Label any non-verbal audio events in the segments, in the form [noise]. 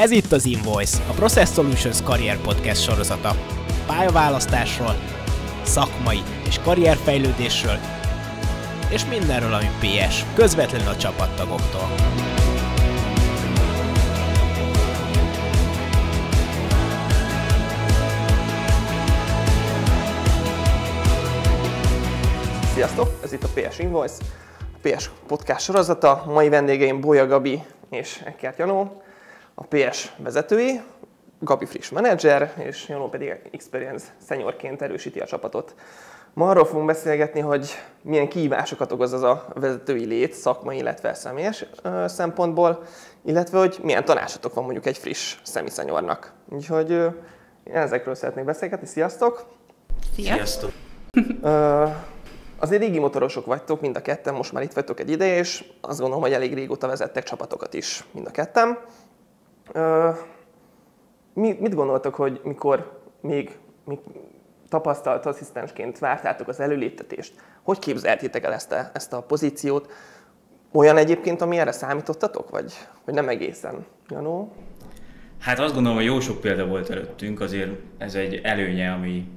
Ez itt az Invoice, a Process Solutions karrier podcast sorozata. Pályaválasztásról, szakmai és karrierfejlődésről, és mindenről, ami PS, közvetlenül a csapattagoktól. Sziasztok, ez itt a PS Invoice, a PS podcast sorozata. Mai vendégeim Bolya Gabi és Eckert Janó, a PS vezetői, Gabi friss menedzser, és Janó pedig Experience seniorként erősíti a csapatot. Ma arról fogunk beszélgetni, hogy milyen kihívásokat okoz az a vezetői lét szakmai, illetve személyes ö, szempontból, illetve hogy milyen tanácsatok van mondjuk egy friss szemiszenyornak. Úgyhogy ö, én ezekről szeretnék beszélgetni. Sziasztok! Sziasztok! Ö, Azért régi motorosok vagytok, mind a ketten, most már itt vagytok egy ideje, és azt gondolom, hogy elég régóta vezettek csapatokat is, mind a ketten. Mit gondoltok, hogy mikor még, még tapasztalt asszisztensként vártátok az előléptetést, hogy képzeltétek el ezt a, ezt a pozíciót? Olyan egyébként, ami erre számítottatok, vagy, vagy nem egészen? Janó? Hát azt gondolom, hogy jó sok példa volt előttünk, azért ez egy előnye, ami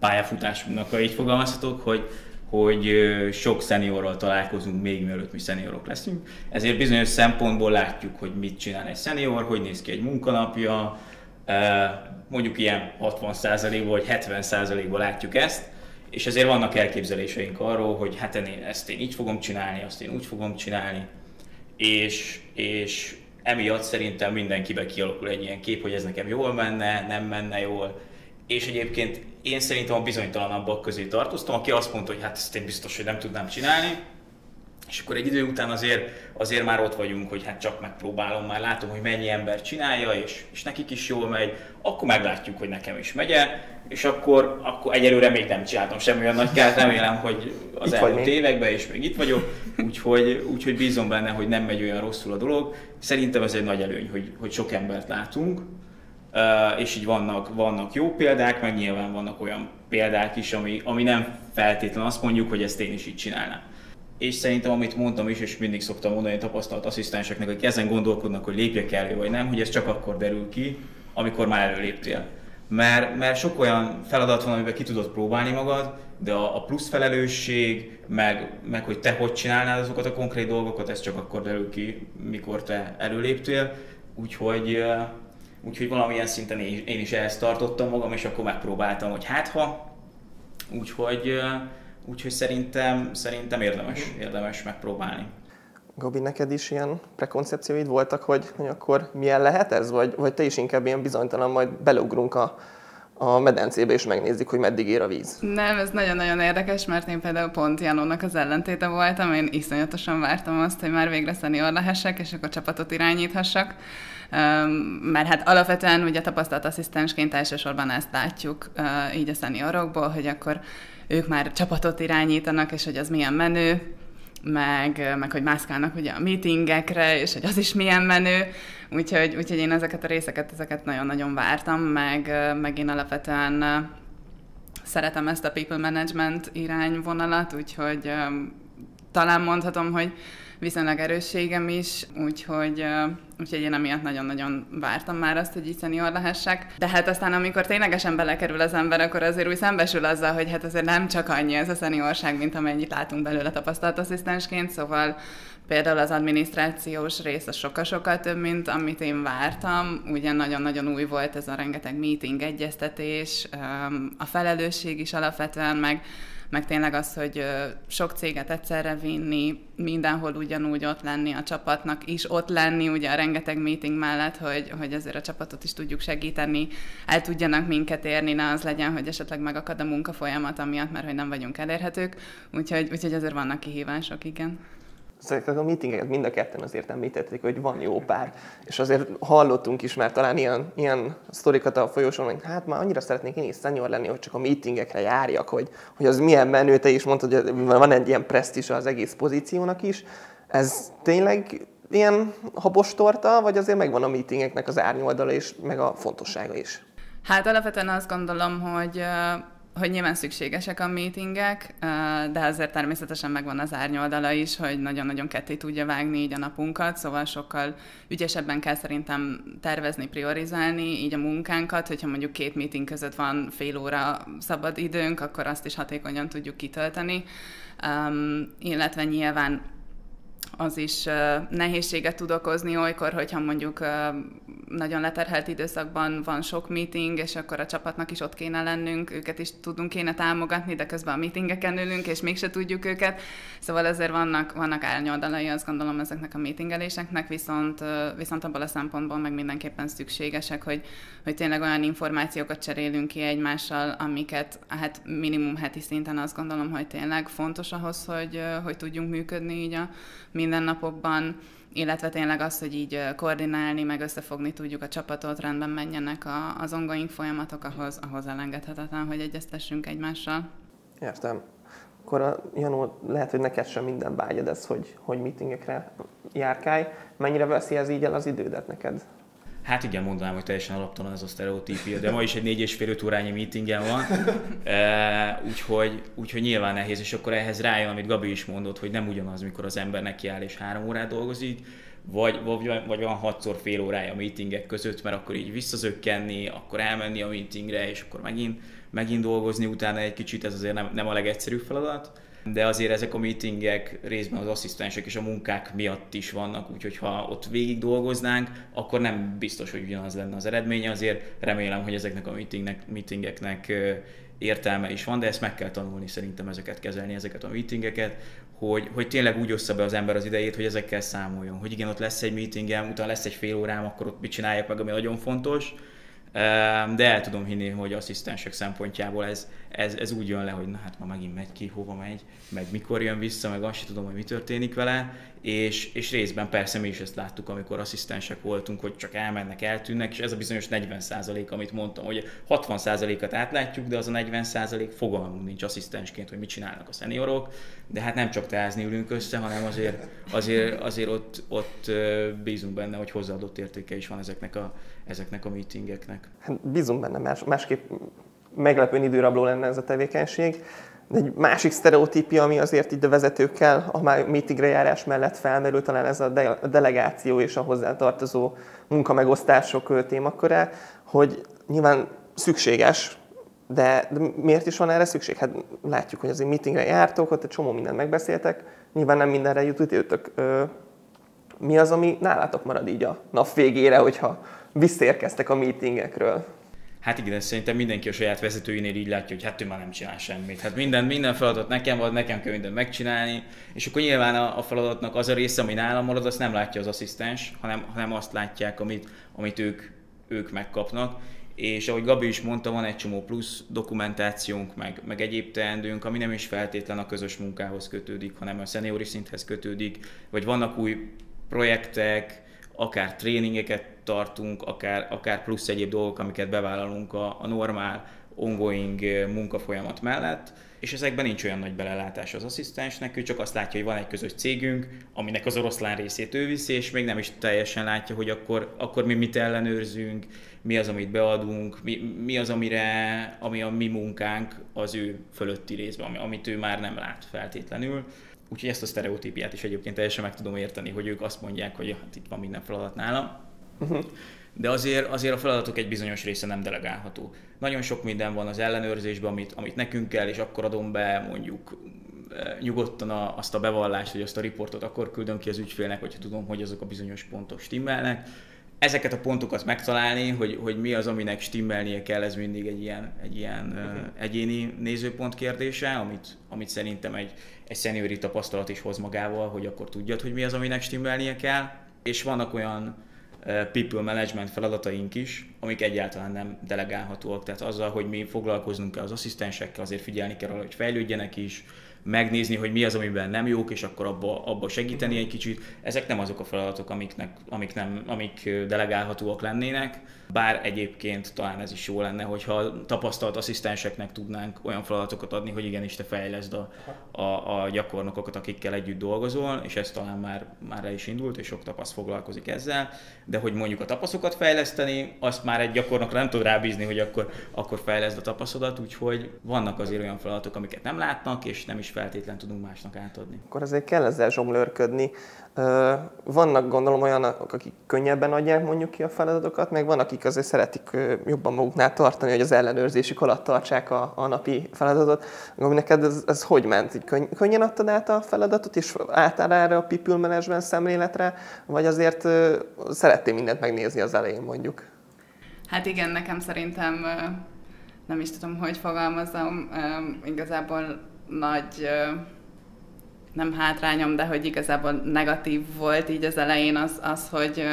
pályafutásunknak, ha így fogalmazhatok, hogy hogy sok szeniorral találkozunk még mielőtt mi szeniorok leszünk. Ezért bizonyos szempontból látjuk, hogy mit csinál egy szenior, hogy néz ki egy munkanapja, mondjuk ilyen 60%-ból vagy 70%-ból látjuk ezt, és ezért vannak elképzeléseink arról, hogy hát én ezt én így fogom csinálni, azt én úgy fogom csinálni, és, és emiatt szerintem mindenkibe kialakul egy ilyen kép, hogy ez nekem jól menne, nem menne jól, és egyébként én szerintem a bizonytalanabbak közé tartoztam, aki azt mondta, hogy hát ezt én biztos, hogy nem tudnám csinálni, és akkor egy idő után azért, azért már ott vagyunk, hogy hát csak megpróbálom, már látom, hogy mennyi ember csinálja, és, és nekik is jól megy, akkor meglátjuk, hogy nekem is megye, és akkor, akkor egyelőre még nem csináltam semmi olyan nagy kárt, remélem, hogy az itt elmúlt években is még itt vagyok, úgyhogy, úgyhogy bízom benne, hogy nem megy olyan rosszul a dolog. Szerintem ez egy nagy előny, hogy, hogy sok embert látunk, és így vannak, vannak jó példák, meg nyilván vannak olyan példák is, ami, ami nem feltétlen azt mondjuk, hogy ezt én is így csinálnám. És szerintem, amit mondtam is, és mindig szoktam mondani tapasztalt asszisztenseknek, akik ezen gondolkodnak, hogy lépjek elő vagy nem, hogy ez csak akkor derül ki, amikor már előléptél. Mert, mert sok olyan feladat van, amiben ki tudod próbálni magad, de a, a plusz felelősség, meg, meg hogy te hogy csinálnád azokat a konkrét dolgokat, ez csak akkor derül ki, mikor te előléptél. Úgyhogy Úgyhogy valamilyen szinten én, is ehhez tartottam magam, és akkor megpróbáltam, hogy hát ha. Úgyhogy, úgyhogy szerintem, szerintem érdemes, érdemes megpróbálni. Gabi, neked is ilyen prekoncepcióid voltak, hogy, hogy akkor milyen lehet ez? Vagy, vagy te is inkább ilyen bizonytalan, majd beleugrunk a, a medencébe, és megnézzük, hogy meddig ér a víz. Nem, ez nagyon-nagyon érdekes, mert én például pont Janónak az ellentéte voltam, én iszonyatosan vártam azt, hogy már végre szenior lehessek, és akkor csapatot irányíthassak. Mert hát alapvetően ugye tapasztalt asszisztensként elsősorban ezt látjuk így a szeniorokból, hogy akkor ők már csapatot irányítanak, és hogy az milyen menő, meg, meg hogy mászkálnak ugye a meetingekre, és hogy az is milyen menő, úgyhogy, úgyhogy én ezeket a részeket, ezeket nagyon-nagyon vártam, meg, meg én alapvetően szeretem ezt a people management irányvonalat, úgyhogy talán mondhatom, hogy viszonylag erősségem is, úgyhogy, úgyhogy én emiatt nagyon-nagyon vártam már azt, hogy így szenior lehessek. De hát aztán, amikor ténylegesen belekerül az ember, akkor azért úgy szembesül azzal, hogy hát azért nem csak annyi ez a szeniorság, mint amennyit látunk belőle tapasztalt asszisztensként, szóval Például az adminisztrációs rész a sokkal-sokkal több, mint amit én vártam. Ugye nagyon-nagyon új volt ez a rengeteg meeting, egyeztetés, a felelősség is alapvetően, meg meg tényleg az, hogy sok céget egyszerre vinni, mindenhol ugyanúgy ott lenni a csapatnak is, ott lenni ugye a rengeteg meeting mellett, hogy, hogy azért a csapatot is tudjuk segíteni, el tudjanak minket érni, ne az legyen, hogy esetleg megakad a munka folyamat amiatt, mert hogy nem vagyunk elérhetők, úgyhogy, úgyhogy azért vannak kihívások, igen. Szóval a meetingeket mind a ketten azért említették, hogy van jó pár. És azért hallottunk is már talán ilyen, ilyen sztorikat a folyosón, hogy hát már annyira szeretnék én is senior lenni, hogy csak a meetingekre járjak, hogy, hogy az milyen menő, te is mondtad, hogy van egy ilyen presztis az egész pozíciónak is. Ez tényleg ilyen habos torta, vagy azért megvan a meetingeknek az árnyoldala és meg a fontossága is? Hát alapvetően azt gondolom, hogy hogy nyilván szükségesek a meetingek, de azért természetesen megvan az árnyoldala is, hogy nagyon-nagyon ketté tudja vágni így a napunkat, szóval sokkal ügyesebben kell szerintem tervezni, priorizálni így a munkánkat, hogyha mondjuk két meeting között van fél óra szabad időnk, akkor azt is hatékonyan tudjuk kitölteni, um, illetve nyilván az is nehézséget tud okozni olykor, hogyha mondjuk nagyon leterhelt időszakban van sok meeting, és akkor a csapatnak is ott kéne lennünk, őket is tudunk kéne támogatni, de közben a meetingeken ülünk, és mégse tudjuk őket. Szóval ezért vannak, vannak árnyoldalai, azt gondolom ezeknek a meetingeléseknek, viszont, viszont abból a szempontból meg mindenképpen szükségesek, hogy, hogy tényleg olyan információkat cserélünk ki egymással, amiket hát minimum heti szinten azt gondolom, hogy tényleg fontos ahhoz, hogy, hogy tudjunk működni így a mindennapokban, illetve tényleg az, hogy így koordinálni, meg összefogni tudjuk a csapatot, rendben menjenek a, az ongoing folyamatok, ahhoz, ahhoz elengedhetetlen, hogy egyeztessünk egymással. Értem. Akkor a, Janó, lehet, hogy neked sem minden vágyad ez, hogy, hogy meetingekre járkálj. Mennyire veszi ez így el az idődet neked? Hát igen, mondanám, hogy teljesen alaptalan ez a sztereotípia, de ma is egy négy és fél órányi meetingen van, [laughs] e, úgyhogy, úgyhogy nyilván nehéz, és akkor ehhez rájön, amit Gabi is mondott, hogy nem ugyanaz, mikor az ember neki áll és három órát dolgozik, vagy, vagy, vagy van hatszor fél órája a meetingek között, mert akkor így visszazökkenni, akkor elmenni a meetingre, és akkor megint, megint dolgozni utána egy kicsit, ez azért nem, nem a legegyszerűbb feladat de azért ezek a meetingek részben az asszisztensek és a munkák miatt is vannak, úgyhogy ha ott végig dolgoznánk, akkor nem biztos, hogy ugyanaz lenne az eredménye, azért remélem, hogy ezeknek a meetingnek, meetingeknek értelme is van, de ezt meg kell tanulni szerintem ezeket kezelni, ezeket a meetingeket, hogy, hogy tényleg úgy ossza be az ember az idejét, hogy ezekkel számoljon. Hogy igen, ott lesz egy meetingem, utána lesz egy fél órám, akkor ott mit csináljak meg, ami nagyon fontos, de el tudom hinni, hogy asszisztensek szempontjából ez, ez, ez úgy jön le, hogy na hát ma megint megy ki, hova megy, meg mikor jön vissza, meg azt sem tudom, hogy mi történik vele, és, és részben persze mi is ezt láttuk, amikor asszisztensek voltunk, hogy csak elmennek, eltűnnek, és ez a bizonyos 40% amit mondtam, hogy 60%-at átlátjuk, de az a 40% fogalmunk nincs asszisztensként, hogy mit csinálnak a szeniorok, de hát nem csak teázni ülünk össze, hanem azért, azért, azért ott, ott bízunk benne, hogy hozzáadott értéke is van ezeknek a, ezeknek a meetingeknek. Hát bízunk benne, más, másképp meglepően időrabló lenne ez a tevékenység. De egy másik sztereotípia, ami azért így a vezetőkkel a meetingre járás mellett felmerül, talán ez a delegáció és a hozzátartozó munkamegosztások témaköré, hogy nyilván szükséges, de, de miért is van erre szükség? Hát látjuk, hogy azért meetingre jártok, ott egy csomó mindent megbeszéltek, nyilván nem mindenre jut időtök. Mi az, ami nálatok marad így a nap végére, hogyha visszérkeztek a meetingekről? Hát igen, szerintem mindenki a saját vezetőinél így látja, hogy hát ő már nem csinál semmit. Hát minden, minden feladat nekem van, nekem kell mindent megcsinálni, és akkor nyilván a, a feladatnak az a része, ami nálam marad, azt nem látja az asszisztens, hanem, hanem azt látják, amit, amit ők, ők megkapnak. És ahogy Gabi is mondta, van egy csomó plusz dokumentációnk, meg, meg egyéb teendőnk, ami nem is feltétlen a közös munkához kötődik, hanem a szeniori szinthez kötődik, vagy vannak új projektek, akár tréningeket tartunk, akár, akár plusz egyéb dolgok, amiket bevállalunk a, a normál ongoing munkafolyamat mellett, és ezekben nincs olyan nagy belelátás az asszisztensnek, ő csak azt látja, hogy van egy közös cégünk, aminek az oroszlán részét ő viszi, és még nem is teljesen látja, hogy akkor, akkor mi mit ellenőrzünk, mi az, amit beadunk, mi, mi az, amire, ami a mi munkánk az ő fölötti részben, amit ő már nem lát feltétlenül. Úgyhogy ezt a sztereotípiát is egyébként teljesen meg tudom érteni, hogy ők azt mondják, hogy hát itt van minden feladat nálam. Uh-huh. De azért, azért a feladatok egy bizonyos része nem delegálható. Nagyon sok minden van az ellenőrzésben, amit, amit nekünk kell, és akkor adom be mondjuk e, nyugodtan a, azt a bevallást, vagy azt a riportot akkor küldöm ki az ügyfélnek, hogyha tudom, hogy azok a bizonyos pontok stimmelnek. Ezeket a pontokat megtalálni, hogy, hogy mi az, aminek stimmelnie kell, ez mindig egy ilyen, egy ilyen uh-huh. egyéni nézőpont kérdése, amit, amit szerintem egy, egy szeniori tapasztalat is hoz magával, hogy akkor tudjad, hogy mi az, aminek stimmelnie kell. És vannak olyan people management feladataink is, amik egyáltalán nem delegálhatóak. Tehát azzal, hogy mi foglalkoznunk kell az asszisztensekkel, azért figyelni kell arra, hogy fejlődjenek is, megnézni, hogy mi az, amiben nem jók, és akkor abba, abba segíteni egy kicsit. Ezek nem azok a feladatok, amiknek, amik, nem, amik delegálhatóak lennének, bár egyébként talán ez is jó lenne, hogyha tapasztalt asszisztenseknek tudnánk olyan feladatokat adni, hogy igenis te fejleszd a, a, a gyakornokokat, akikkel együtt dolgozol, és ez talán már, már el is indult, és sok tapaszt foglalkozik ezzel, de hogy mondjuk a tapaszokat fejleszteni, azt már egy gyakornokra nem tud rábízni, hogy akkor, akkor fejleszd a tapaszodat, úgyhogy vannak azért olyan feladatok, amiket nem látnak, és nem is feltétlen tudunk másnak átadni. Akkor azért kell ezzel zsomlőrködni. Vannak gondolom olyanok, akik könnyebben adják mondjuk ki a feladatokat, meg van, akik azért szeretik jobban maguknál tartani, hogy az ellenőrzésük alatt tartsák a, a napi feladatot. Gondolom, neked ez, ez hogy ment? Így könny- könnyen adtad át a feladatot, és álltál erre a people management szemléletre, vagy azért szerettél mindent megnézni az elején mondjuk? Hát igen, nekem szerintem nem is tudom, hogy fogalmazom, igazából nagy nem hátrányom, de hogy igazából negatív volt így az elején az, az hogy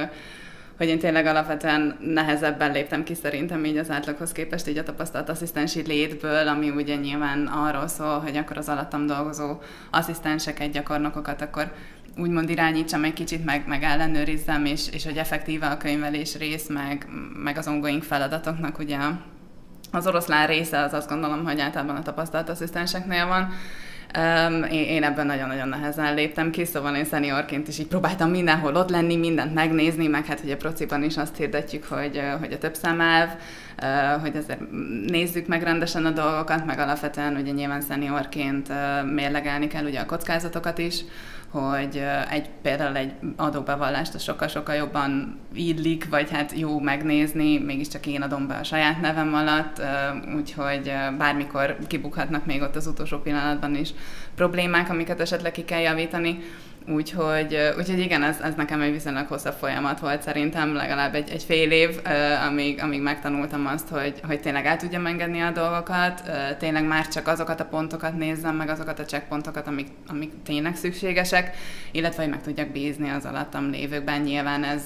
hogy én tényleg alapvetően nehezebben léptem ki szerintem így az átlaghoz képest így a tapasztalt asszisztensi létből, ami ugye nyilván arról szól, hogy akkor az alattam dolgozó asszisztenseket, gyakornokokat akkor úgymond irányítsam egy kicsit, meg, meg ellenőrizzem, és, és hogy effektíve a könyvelés rész, meg, meg az ongoing feladatoknak ugye az oroszlán része az azt gondolom, hogy általában a tapasztalt asszisztenseknél van, Um, én, ebben nagyon-nagyon nehezen léptem ki, szóval én szeniorként is így próbáltam mindenhol ott lenni, mindent megnézni, meg hát hogy a prociban is azt hirdetjük, hogy, hogy a több számelv, hogy azért nézzük meg rendesen a dolgokat, meg alapvetően ugye nyilván szeniorként mérlegelni kell ugye a kockázatokat is, hogy egy, például egy adóbevallást sokkal-sokkal jobban illik, vagy hát jó megnézni, mégiscsak én adom be a saját nevem alatt, úgyhogy bármikor kibukhatnak még ott az utolsó pillanatban is problémák, amiket esetleg ki kell javítani. Úgyhogy, úgyhogy igen, ez, ez nekem egy viszonylag hosszabb folyamat volt szerintem, legalább egy, egy fél év, amíg, amíg megtanultam azt, hogy, hogy tényleg el tudjam engedni a dolgokat, tényleg már csak azokat a pontokat nézzem, meg azokat a checkpontokat, amik, amik tényleg szükségesek, illetve hogy meg tudjak bízni az alattam lévőkben. Nyilván ez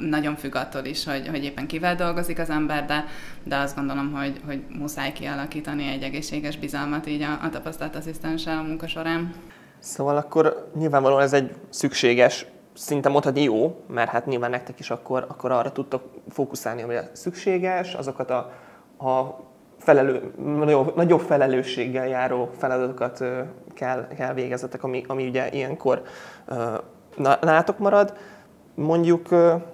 nagyon függ attól is, hogy, hogy éppen kivel dolgozik az ember, de, de azt gondolom, hogy, hogy muszáj kialakítani egy egészséges bizalmat így a, a tapasztalt asszisztenssel a munka során. Szóval akkor nyilvánvalóan ez egy szükséges, szinte mondhatni jó, mert hát nyilván nektek is akkor, akkor arra tudtok fókuszálni, ami szükséges, azokat a, a felelő, nagyobb, nagyobb felelősséggel járó feladatokat kell, kell végezetek, ami, ami ugye ilyenkor nálatok marad. Mondjuk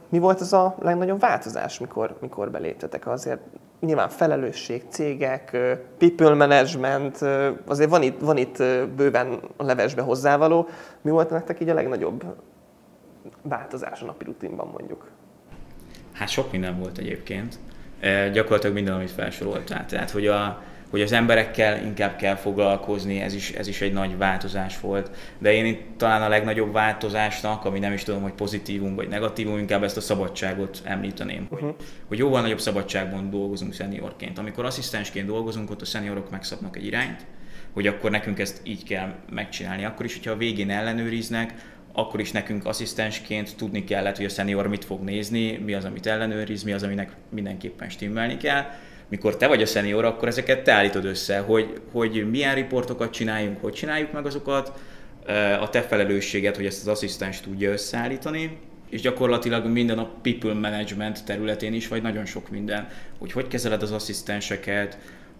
mi volt az a legnagyobb változás, mikor, mikor beléptetek? Azért nyilván felelősség, cégek, people management, azért van itt, van itt bőven a levesbe hozzávaló. Mi volt nektek így a legnagyobb változás a napi rutinban mondjuk? Hát sok minden volt egyébként. E, gyakorlatilag minden, amit felsoroltál. Tehát, hogy a, hogy az emberekkel inkább kell foglalkozni, ez is, ez is egy nagy változás volt. De én itt talán a legnagyobb változásnak, ami nem is tudom, hogy pozitívum vagy negatívum, inkább ezt a szabadságot említeném. Uh-huh. Hogy, hogy jóval nagyobb szabadságban dolgozunk szeniorként. Amikor asszisztensként dolgozunk, ott a szeniorok megszabnak egy irányt, hogy akkor nekünk ezt így kell megcsinálni. Akkor is, hogyha a végén ellenőriznek, akkor is nekünk asszisztensként tudni kellett, hogy a szenior mit fog nézni, mi az, amit ellenőriz, mi az, aminek mindenképpen stimmelni kell mikor te vagy a szenior, akkor ezeket te állítod össze, hogy, hogy milyen riportokat csináljunk, hogy csináljuk meg azokat, a te felelősséget, hogy ezt az asszisztens tudja összeállítani, és gyakorlatilag minden a people management területén is, vagy nagyon sok minden, hogy hogy kezeled az asszisztenseket,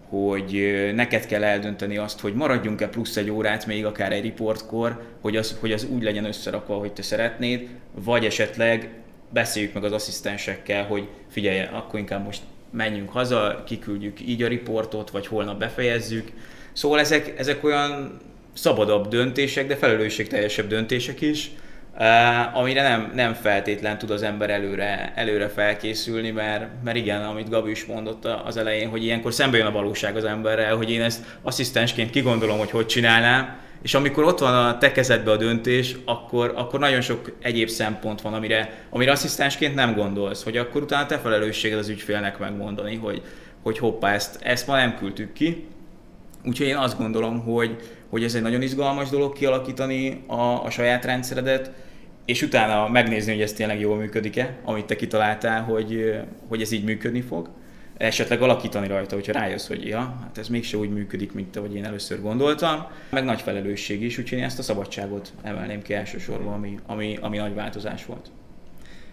hogy neked kell eldönteni azt, hogy maradjunk-e plusz egy órát még akár egy riportkor, hogy az, hogy az úgy legyen összerakva, hogy te szeretnéd, vagy esetleg beszéljük meg az asszisztensekkel, hogy figyelj, akkor inkább most menjünk haza, kiküldjük így a riportot, vagy holnap befejezzük. Szóval ezek, ezek olyan szabadabb döntések, de felelősségteljesebb döntések is, Uh, amire nem, nem feltétlen tud az ember előre, előre felkészülni, mert, mert igen, amit Gabi is mondott az elején, hogy ilyenkor szembe jön a valóság az emberrel, hogy én ezt asszisztensként kigondolom, hogy hogy csinálnám, és amikor ott van a te kezedbe a döntés, akkor, akkor nagyon sok egyéb szempont van, amire, amire asszisztensként nem gondolsz, hogy akkor utána te felelősséged az ügyfélnek megmondani, hogy, hogy hoppá, ezt, ezt ma nem küldtük ki. Úgyhogy én azt gondolom, hogy, hogy ez egy nagyon izgalmas dolog kialakítani a, a saját rendszeredet, és utána megnézni, hogy ez tényleg jól működik-e, amit te kitaláltál, hogy, hogy ez így működni fog. Esetleg alakítani rajta, hogyha rájössz, hogy ja, hát ez mégse úgy működik, mint ahogy én először gondoltam. Meg nagy felelősség is, úgyhogy én ezt a szabadságot emelném ki elsősorban, ami, ami, ami nagy változás volt.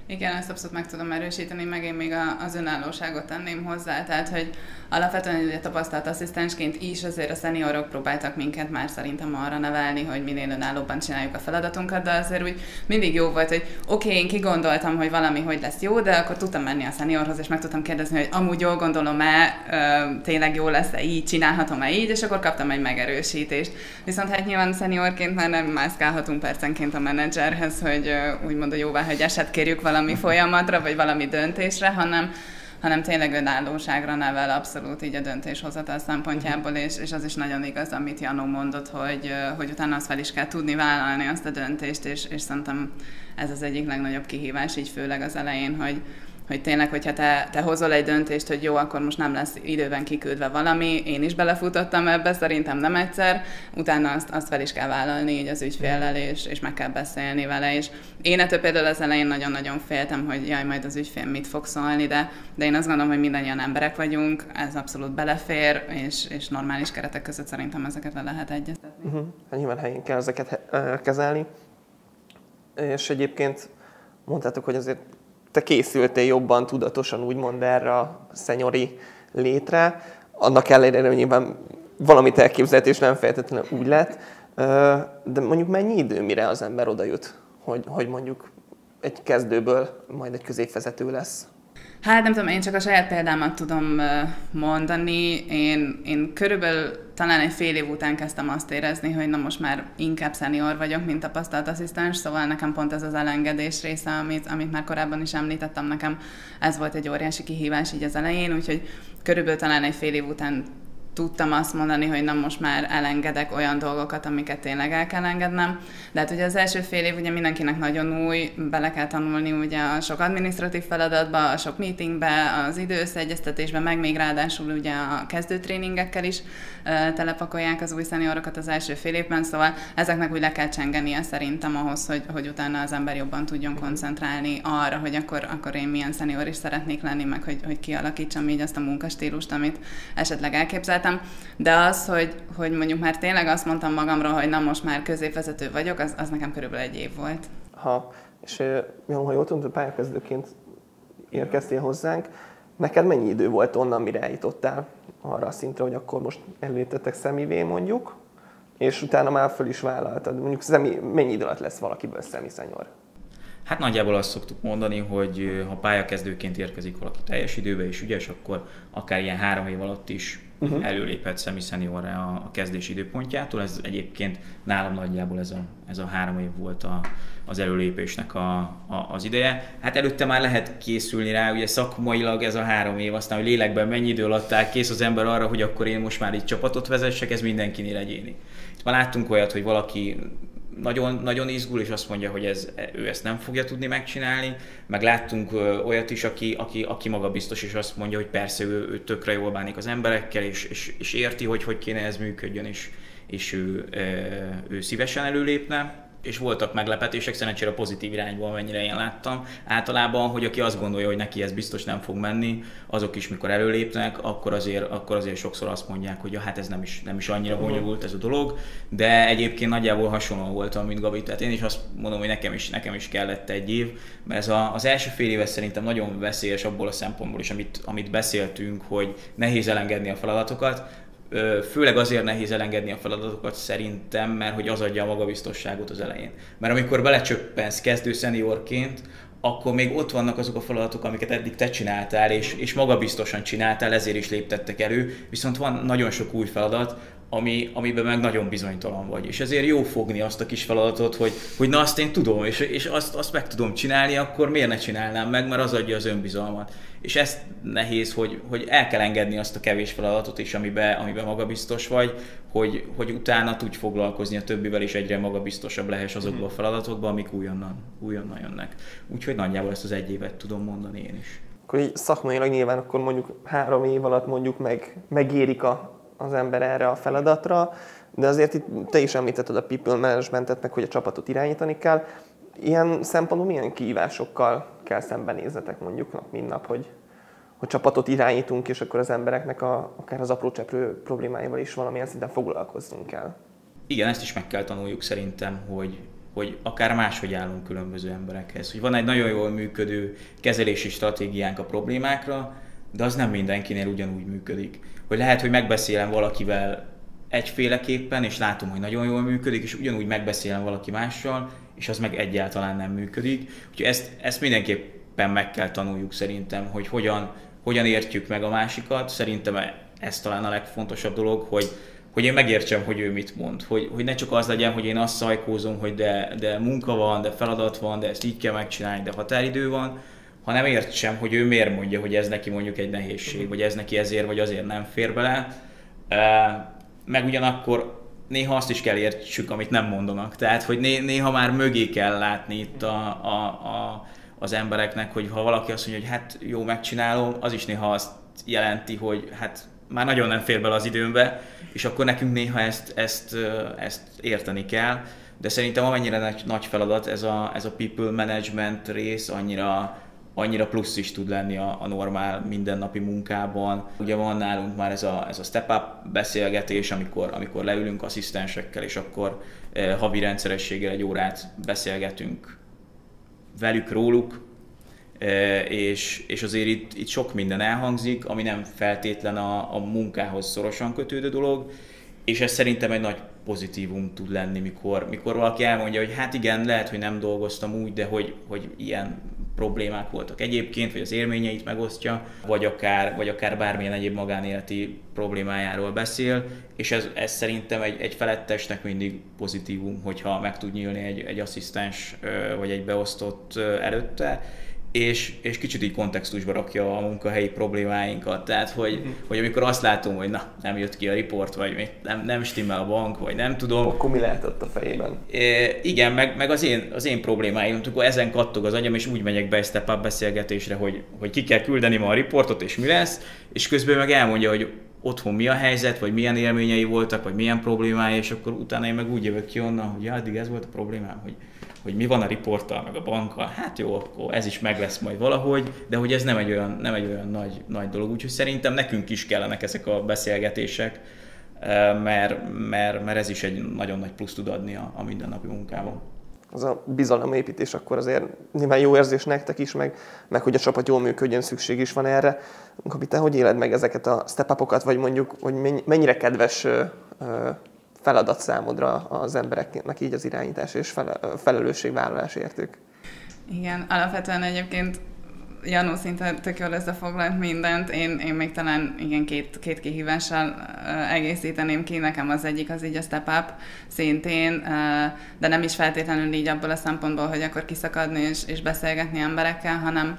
Igen, ezt abszolút meg tudom erősíteni, meg én még az önállóságot tenném hozzá, tehát hogy alapvetően ugye tapasztalt asszisztensként is azért a szeniorok próbáltak minket már szerintem arra nevelni, hogy minél önállóban csináljuk a feladatunkat, de azért úgy mindig jó volt, hogy oké, okay, én kigondoltam, hogy valami hogy lesz jó, de akkor tudtam menni a szeniorhoz, és meg tudtam kérdezni, hogy amúgy jól gondolom-e, tényleg jó lesz-e így, csinálhatom-e így, és akkor kaptam egy megerősítést. Viszont hát nyilván szeniorként már nem mászkálhatunk percenként a menedzserhez, hogy úgymond a jóváhagyását kérjük valami folyamatra, vagy valami döntésre, hanem hanem tényleg önállóságra nevel abszolút így a döntéshozatal szempontjából, és, és az is nagyon igaz, amit Janó mondott, hogy, hogy utána azt fel is kell tudni vállalni azt a döntést, és, és szerintem ez az egyik legnagyobb kihívás, így főleg az elején, hogy, hogy tényleg, hogyha te, te hozol egy döntést, hogy jó, akkor most nem lesz időben kiküldve valami, én is belefutottam ebbe, szerintem nem egyszer, utána azt, azt fel is kell vállalni így az ügyféllel, és, és meg kell beszélni vele, és én ettől például az elején nagyon-nagyon féltem, hogy jaj, majd az ügyfél mit fog szólni, de, de én azt gondolom, hogy mindannyian emberek vagyunk, ez abszolút belefér, és, és normális keretek között szerintem ezeket le lehet egyeztetni. Uh-huh. Hát nyilván helyén kell ezeket kezelni. És egyébként mondtátok, hogy azért te készültél jobban tudatosan úgymond erre a szenyori létre, annak ellenére, hogy nyilván valamit elképzelt, és nem feltétlenül úgy lett, de mondjuk mennyi idő, mire az ember oda jut, hogy, hogy mondjuk egy kezdőből majd egy középvezető lesz? Hát nem tudom, én csak a saját példámat tudom mondani. Én, én körülbelül talán egy fél év után kezdtem azt érezni, hogy na most már inkább szenior vagyok, mint tapasztalt asszisztens, szóval nekem pont ez az elengedés része, amit, amit már korábban is említettem, nekem ez volt egy óriási kihívás így az elején, úgyhogy körülbelül talán egy fél év után tudtam azt mondani, hogy nem most már elengedek olyan dolgokat, amiket tényleg el kell engednem. De hát ugye az első fél év ugye mindenkinek nagyon új, bele kell tanulni ugye a sok administratív feladatba, a sok meetingbe, az időösszeegyeztetésbe, meg még ráadásul ugye a kezdőtréningekkel is telepakolják az új szeniorokat az első fél évben, szóval ezeknek úgy le kell csengenie szerintem ahhoz, hogy, hogy utána az ember jobban tudjon koncentrálni arra, hogy akkor, akkor én milyen szenior is szeretnék lenni, meg hogy, hogy kialakítsam így azt a munkastílust, amit esetleg elképzeltem. De az, hogy, hogy mondjuk már tényleg azt mondtam magamról, hogy na most már középvezető vagyok, az, az nekem körülbelül egy év volt. Ha, és jó, ha jól tudom, pályakezdőként érkeztél hozzánk, neked mennyi idő volt onnan, mire eljutottál? arra a szintre, hogy akkor most előttetek szemivé mondjuk, és utána már föl is vállaltad. Mondjuk szemi, mennyi idő alatt lesz valakiből szenyor? Hát nagyjából azt szoktuk mondani, hogy ha pályakezdőként érkezik valaki teljes időbe és ügyes, akkor akár ilyen három év alatt is uh-huh. előléphet szeniorra a, a kezdés időpontjától. Ez egyébként nálam nagyjából ez a, ez a három év volt a, az előlépésnek a, a, az ideje. Hát előtte már lehet készülni rá, ugye szakmailag ez a három év, aztán hogy lélekben mennyi idő alatt áll kész az ember arra, hogy akkor én most már egy csapatot vezessek, ez mindenkinél egyéni. Itt már láttunk olyat, hogy valaki nagyon, nagyon izgul, és azt mondja, hogy ez, ő ezt nem fogja tudni megcsinálni. Meg láttunk olyat is, aki, aki, aki maga biztos, és azt mondja, hogy persze ő, ő tökre jól bánik az emberekkel, és, és, és érti, hogy hogy kéne ez működjön, és, és ő, ő szívesen előlépne és voltak meglepetések, szerencsére a pozitív irányból, mennyire én láttam. Általában, hogy aki azt gondolja, hogy neki ez biztos nem fog menni, azok is, mikor előlépnek, akkor azért, akkor azért sokszor azt mondják, hogy ja, hát ez nem is, nem is annyira bonyolult ez a dolog, de egyébként nagyjából hasonló voltam, mint Gabi, tehát én is azt mondom, hogy nekem is, nekem is kellett egy év, mert ez a, az első fél éves szerintem nagyon veszélyes abból a szempontból is, amit, amit beszéltünk, hogy nehéz elengedni a feladatokat, Főleg azért nehéz elengedni a feladatokat szerintem, mert hogy az adja a magabiztosságot az elején. Mert amikor belecsöppensz kezdő szeniorként, akkor még ott vannak azok a feladatok, amiket eddig te csináltál, és, és magabiztosan csináltál, ezért is léptettek elő, viszont van nagyon sok új feladat, ami, amiben meg nagyon bizonytalan vagy. És ezért jó fogni azt a kis feladatot, hogy, hogy na azt én tudom, és, és azt, azt meg tudom csinálni, akkor miért ne csinálnám meg, mert az adja az önbizalmat. És ezt nehéz, hogy, hogy el kell engedni azt a kevés feladatot is, amiben, amiben magabiztos vagy, hogy, hogy utána tudj foglalkozni a többivel, és egyre magabiztosabb lehess azokban a mhm. feladatokban, amik újonnan, újonnan jönnek. Úgyhogy nagyjából ezt az egy évet tudom mondani én is. Akkor így szakmailag nyilván akkor mondjuk három év alatt mondjuk meg, megérik a az ember erre a feladatra, de azért itt te is említetted a people managementet, meg hogy a csapatot irányítani kell. Ilyen szempontból milyen kihívásokkal kell szembenézzetek mondjuk nap, mint nap, hogy, hogy csapatot irányítunk, és akkor az embereknek a, akár az apró cseprő problémáival is valamilyen szinten foglalkoznunk kell. Igen, ezt is meg kell tanuljuk szerintem, hogy, hogy akár máshogy állunk különböző emberekhez. Hogy van egy nagyon jól működő kezelési stratégiánk a problémákra, de az nem mindenkinél ugyanúgy működik. Hogy lehet, hogy megbeszélem valakivel egyféleképpen, és látom, hogy nagyon jól működik, és ugyanúgy megbeszélem valaki mással, és az meg egyáltalán nem működik. Úgyhogy ezt, ezt mindenképpen meg kell tanuljuk szerintem, hogy hogyan, hogyan értjük meg a másikat. Szerintem ez talán a legfontosabb dolog, hogy, hogy én megértsem, hogy ő mit mond. Hogy, hogy ne csak az legyen, hogy én azt szajkózom, hogy de, de munka van, de feladat van, de ezt így kell megcsinálni, de határidő van, hanem értsem, hogy ő miért mondja, hogy ez neki mondjuk egy nehézség, vagy ez neki ezért vagy azért nem fér bele. Meg ugyanakkor néha azt is kell értsük, amit nem mondanak. Tehát, hogy néha már mögé kell látni itt a, a, a, az embereknek, hogy ha valaki azt mondja, hogy hát jó, megcsinálom, az is néha azt jelenti, hogy hát már nagyon nem fér bele az időmbe, és akkor nekünk néha ezt, ezt, ezt érteni kell. De szerintem amennyire nagy feladat ez a, ez a people management rész, annyira, annyira plusz is tud lenni a, a normál mindennapi munkában. Ugye van nálunk már ez a, ez a step-up beszélgetés, amikor, amikor leülünk asszisztensekkel, és akkor eh, havi rendszerességgel egy órát beszélgetünk velük, róluk, eh, és, és azért itt, itt sok minden elhangzik, ami nem feltétlen a, a munkához szorosan kötődő dolog, és ez szerintem egy nagy pozitívum tud lenni, mikor, mikor valaki elmondja, hogy hát igen, lehet, hogy nem dolgoztam úgy, de hogy, hogy ilyen problémák voltak egyébként, vagy az élményeit megosztja, vagy akár, vagy akár bármilyen egyéb magánéleti problémájáról beszél, és ez, ez szerintem egy, egy felettesnek mindig pozitívum, hogyha meg tud nyílni egy, egy asszisztens vagy egy beosztott előtte, és, és kicsit így kontextusba rakja a munkahelyi problémáinkat. Tehát, hogy, mm. hogy amikor azt látom, hogy na, nem jött ki a riport, vagy nem, nem stimmel a bank, vagy nem tudom. Akkor mi lehetett a fejében? É, igen, meg, meg az, én, az én problémáim, amikor ezen kattog az agyam, és úgy megyek be step beszélgetésre, hogy, hogy ki kell küldeni ma a riportot, és mi lesz, és közben meg elmondja, hogy otthon mi a helyzet, vagy milyen élményei voltak, vagy milyen problémái, és akkor utána én meg úgy jövök ki onnan, hogy ja, addig ez volt a problémám, hogy hogy mi van a riporttal, meg a bankkal, hát jó, akkor ez is meg lesz majd valahogy, de hogy ez nem egy olyan, nem egy olyan nagy, nagy dolog, úgyhogy szerintem nekünk is kellenek ezek a beszélgetések, mert, mert, mert ez is egy nagyon nagy plusz tud adni a, a mindennapi munkában. Az a bizalomépítés akkor azért nyilván jó érzés nektek is, meg, meg hogy a csapat jól működjön, szükség is van erre. Kapi, hogy éled meg ezeket a step vagy mondjuk, hogy mennyire kedves feladat számodra az embereknek így az irányítás és felelősségvállalás értük? Igen, alapvetően egyébként Janó szinte tök jól összefoglalt mindent. Én, én még talán igen, két, két kihívással egészíteném ki. Nekem az egyik az így a step up szintén, de nem is feltétlenül így abból a szempontból, hogy akkor kiszakadni és, és beszélgetni emberekkel, hanem,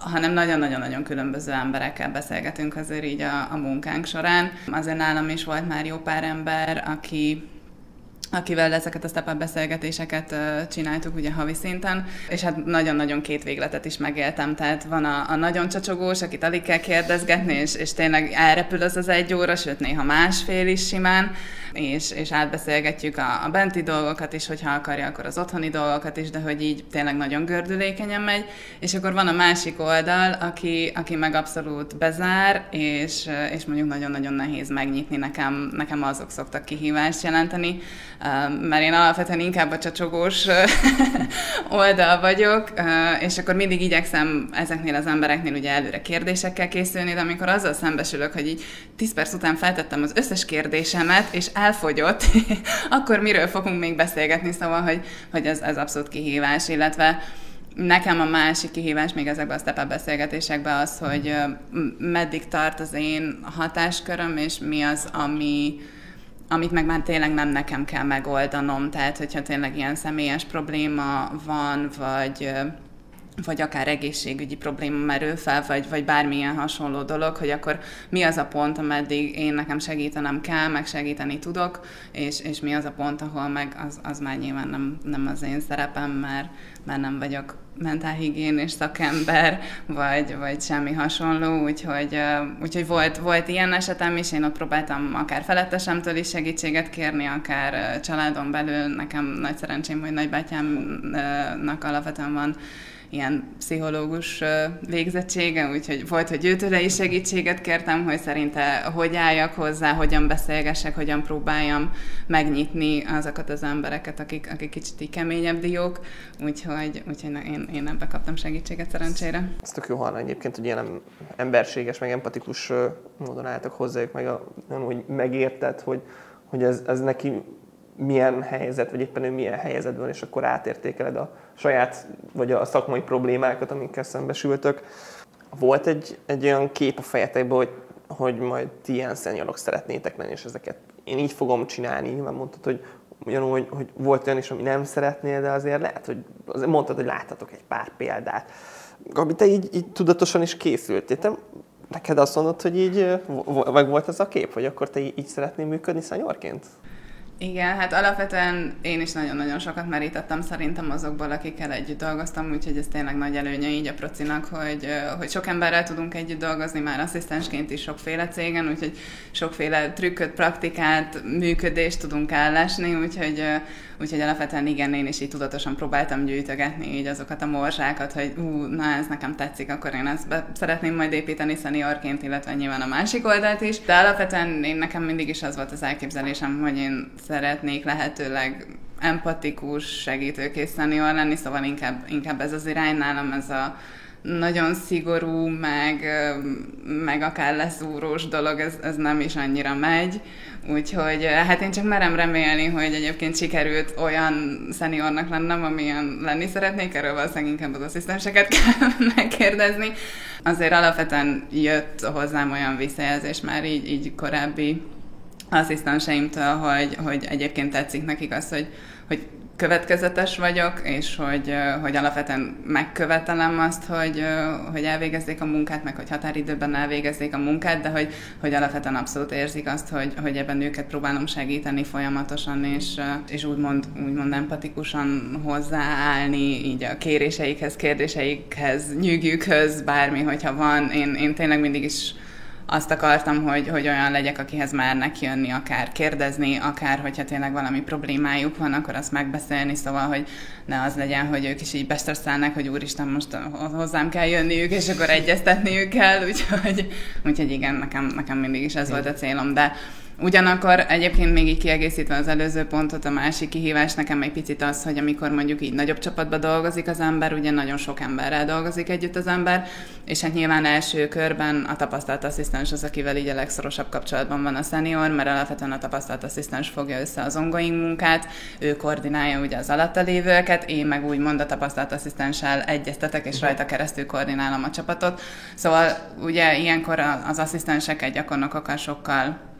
hanem nagyon-nagyon-nagyon különböző emberekkel beszélgetünk azért így a, a munkánk során. Azért nálam is volt már jó pár ember, aki akivel ezeket a step beszélgetéseket csináltuk ugye havi szinten, és hát nagyon-nagyon két végletet is megéltem, tehát van a, a nagyon csacsogós, akit alig kell kérdezgetni, és, és tényleg elrepül az az egy óra, sőt néha másfél is simán, és, és átbeszélgetjük a, a benti dolgokat is, hogyha akarja, akkor az otthoni dolgokat is, de hogy így tényleg nagyon gördülékenyen megy, és akkor van a másik oldal, aki, aki meg abszolút bezár, és, és mondjuk nagyon-nagyon nehéz megnyitni, nekem, nekem azok szoktak kihívást jelenteni, mert én alapvetően inkább a csacsogós [laughs] oldal vagyok, és akkor mindig igyekszem ezeknél az embereknél ugye előre kérdésekkel készülni, de amikor azzal szembesülök, hogy így 10 perc után feltettem az összes kérdésemet, és elfogyott, [laughs] akkor miről fogunk még beszélgetni, szóval, hogy, hogy ez, ez abszolút kihívás, illetve Nekem a másik kihívás még ezekben a step beszélgetésekben az, hogy meddig tart az én hatásköröm, és mi az, ami, amit meg már tényleg nem nekem kell megoldanom, tehát hogyha tényleg ilyen személyes probléma van, vagy vagy akár egészségügyi probléma merül fel, vagy, vagy bármilyen hasonló dolog, hogy akkor mi az a pont, ameddig én nekem segítenem kell, meg segíteni tudok, és, és mi az a pont, ahol meg az, az már nyilván nem, nem az én szerepem, mert, mert nem vagyok mentálhigiénés szakember, vagy, vagy semmi hasonló, úgyhogy, úgyhogy volt, volt ilyen esetem is, én ott próbáltam akár felettesemtől is segítséget kérni, akár családon belül, nekem nagy szerencsém, hogy nagybátyámnak alapvetően van ilyen pszichológus végzettsége, úgyhogy volt, hogy őtőle is segítséget kértem, hogy szerinte hogy álljak hozzá, hogyan beszélgessek, hogyan próbáljam megnyitni azokat az embereket, akik, akik kicsit így keményebb diók, úgyhogy, úgyhogy én, én ebbe kaptam segítséget szerencsére. Ez tök jó hallani egyébként, hogy ilyen emberséges, meg empatikus módon álltak hozzájuk, meg a, hogy megérted, hogy, hogy ez, ez neki milyen helyzet, vagy éppen ő milyen helyzetben, és akkor átértékeled a saját, vagy a szakmai problémákat, amikkel szembesültök. Volt egy, egy olyan kép a fejetekben, hogy, hogy majd ti ilyen szeniorok szeretnétek lenni, és ezeket én így fogom csinálni. Nyilván mondtad, hogy ugyanúgy, hogy, volt olyan is, ami nem szeretnél, de azért lehet, hogy azért mondtad, hogy láthatok egy pár példát. Gabi, te így, így tudatosan is készültél. Te neked azt mondod, hogy így meg volt ez a kép, hogy akkor te így szeretnél működni szenyorként? Igen, hát alapvetően én is nagyon-nagyon sokat merítettem szerintem azokból, akikkel együtt dolgoztam, úgyhogy ez tényleg nagy előnye így a procinak, hogy, hogy sok emberrel tudunk együtt dolgozni, már asszisztensként is sokféle cégen, úgyhogy sokféle trükköt, praktikát, működést tudunk ellesni, úgyhogy Úgyhogy alapvetően igen, én is így tudatosan próbáltam gyűjtögetni így azokat a morzsákat, hogy ú, na ez nekem tetszik, akkor én ezt be szeretném majd építeni szeniorként, illetve nyilván a másik oldalt is. De alapvetően én nekem mindig is az volt az elképzelésem, hogy én szeretnék lehetőleg empatikus, segítőkész szenior lenni, szóval inkább, inkább ez az irány nálam, ez a nagyon szigorú, meg, meg akár leszúrós dolog, ez, ez nem is annyira megy. Úgyhogy hát én csak merem remélni, hogy egyébként sikerült olyan szeniornak lennem, amilyen lenni szeretnék, erről valószínűleg inkább az asszisztenseket [laughs] kell megkérdezni. Azért alapvetően jött hozzám olyan visszajelzés már így, így korábbi asszisztenseimtől, hogy, hogy egyébként tetszik nekik az, hogy, hogy következetes vagyok, és hogy, hogy alapvetően megkövetelem azt, hogy, hogy elvégezzék a munkát, meg hogy határidőben elvégezzék a munkát, de hogy, hogy alapvetően abszolút érzik azt, hogy, hogy ebben őket próbálom segíteni folyamatosan, és, és úgymond, úgymond empatikusan hozzáállni így a kéréseikhez, kérdéseikhez, nyűgűkhöz, bármi, hogyha van. Én, én tényleg mindig is azt akartam, hogy, hogy olyan legyek, akihez mernek jönni, akár kérdezni, akár hogyha tényleg valami problémájuk van, akkor azt megbeszélni, szóval, hogy ne az legyen, hogy ők is így bestresszelnek, hogy úristen, most hozzám kell jönniük, és akkor egyeztetniük kell, [laughs] úgyhogy, úgyhogy igen, nekem, nekem mindig is ez volt a célom, de Ugyanakkor egyébként még így kiegészítve az előző pontot, a másik kihívás nekem egy picit az, hogy amikor mondjuk így nagyobb csapatban dolgozik az ember, ugye nagyon sok emberrel dolgozik együtt az ember, és hát nyilván első körben a tapasztalt asszisztens az, akivel így a legszorosabb kapcsolatban van a senior, mert alapvetően a tapasztalt asszisztens fogja össze az ongoing munkát, ő koordinálja ugye az alatta lévőket, én meg úgy mond a tapasztalt asszisztenssel egyeztetek, és rajta keresztül koordinálom a csapatot. Szóval ugye ilyenkor az asszisztensek egy gyakornokokkal sokkal